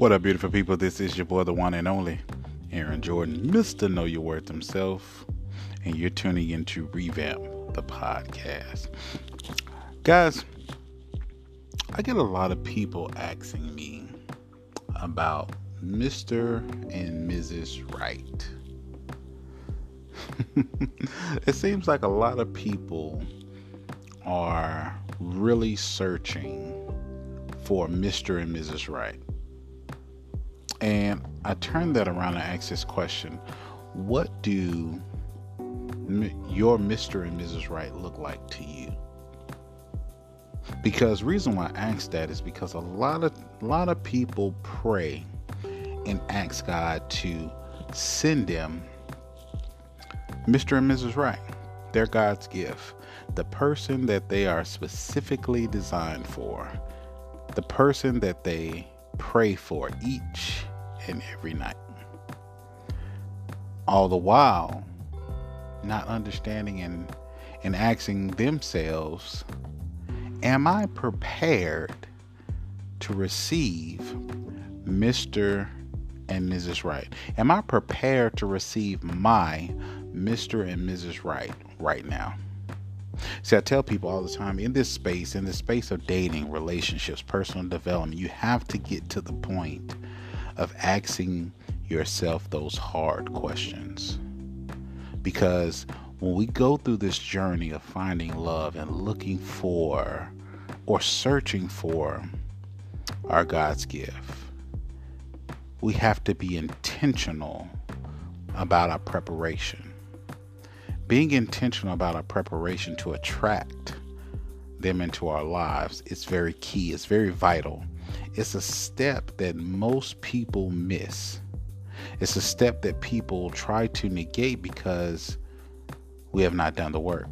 What up, beautiful people? This is your boy, the one and only Aaron Jordan, Mr. Know Your Worth himself, and you're tuning into Revamp the podcast. Guys, I get a lot of people asking me about Mr. and Mrs. Right. it seems like a lot of people are really searching for Mr. and Mrs. Right. And I turned that around and asked this question What do your Mr. and Mrs. Right look like to you? Because reason why I ask that is because a lot of a lot of people pray and ask God to send them Mr. and Mrs. Right. They're God's gift. The person that they are specifically designed for. The person that they pray for each and every night. All the while, not understanding and, and asking themselves, Am I prepared to receive Mr. and Mrs. Right? Am I prepared to receive my Mr. and Mrs. Right right now? See, I tell people all the time in this space, in the space of dating, relationships, personal development, you have to get to the point of asking yourself those hard questions. Because when we go through this journey of finding love and looking for or searching for our God's gift, we have to be intentional about our preparation. Being intentional about our preparation to attract them into our lives is very key, it's very vital. It's a step that most people miss. It's a step that people try to negate because we have not done the work.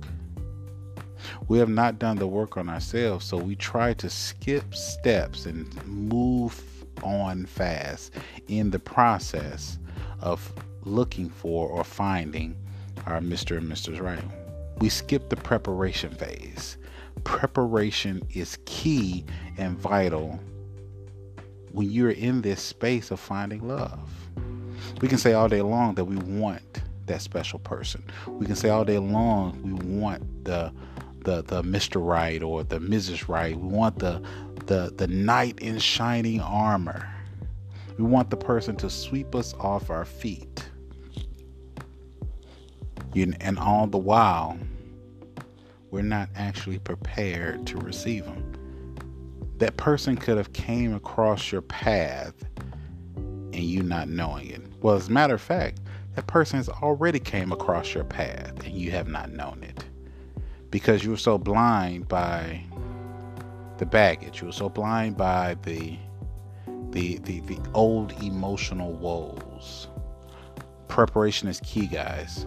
We have not done the work on ourselves, so we try to skip steps and move on fast in the process of looking for or finding our Mr. and Mrs. Right. We skip the preparation phase. Preparation is key and vital when you're in this space of finding love. We can say all day long that we want that special person. We can say all day long we want the the the Mr. Right or the Mrs. Right. We want the the the knight in shining armor. We want the person to sweep us off our feet. You, and all the while, we're not actually prepared to receive them that person could have came across your path and you not knowing it. Well, as a matter of fact, that person has already came across your path and you have not known it because you were so blind by the baggage. You were so blind by the the the, the old emotional woes. Preparation is key, guys.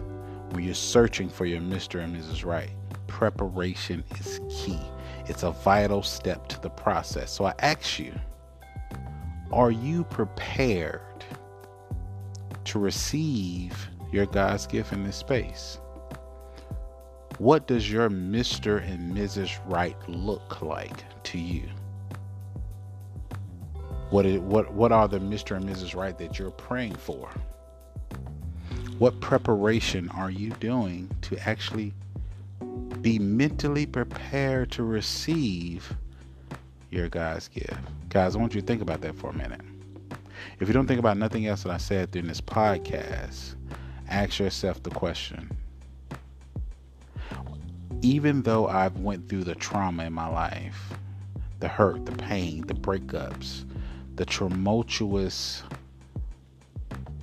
When you're searching for your Mr. and Mrs. Right, preparation is key. It's a vital step to the process. So I ask you, are you prepared to receive your God's gift in this space? What does your Mr. and Mrs. Right look like to you? What, is, what, what are the Mr. and Mrs. Right that you're praying for? What preparation are you doing to actually be mentally prepared to receive your God's gift. Guys, I want you to think about that for a minute. If you don't think about nothing else that I said during this podcast, ask yourself the question. Even though I've went through the trauma in my life, the hurt, the pain, the breakups, the tumultuous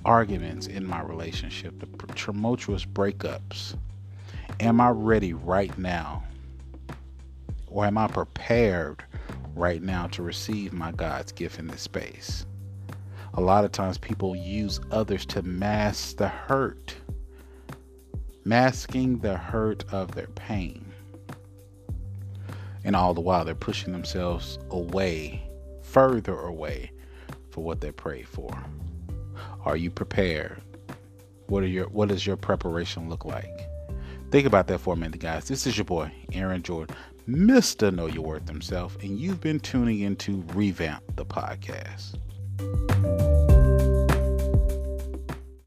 arguments in my relationship, the tumultuous breakups, Am I ready right now? Or am I prepared right now to receive my God's gift in this space? A lot of times people use others to mask the hurt, masking the hurt of their pain. And all the while they're pushing themselves away, further away for what they pray for. Are you prepared? What are your what does your preparation look like? Think about that for a minute, guys. This is your boy, Aaron Jordan, Mr. Know Your Worth himself, and you've been tuning into Revamp the Podcast.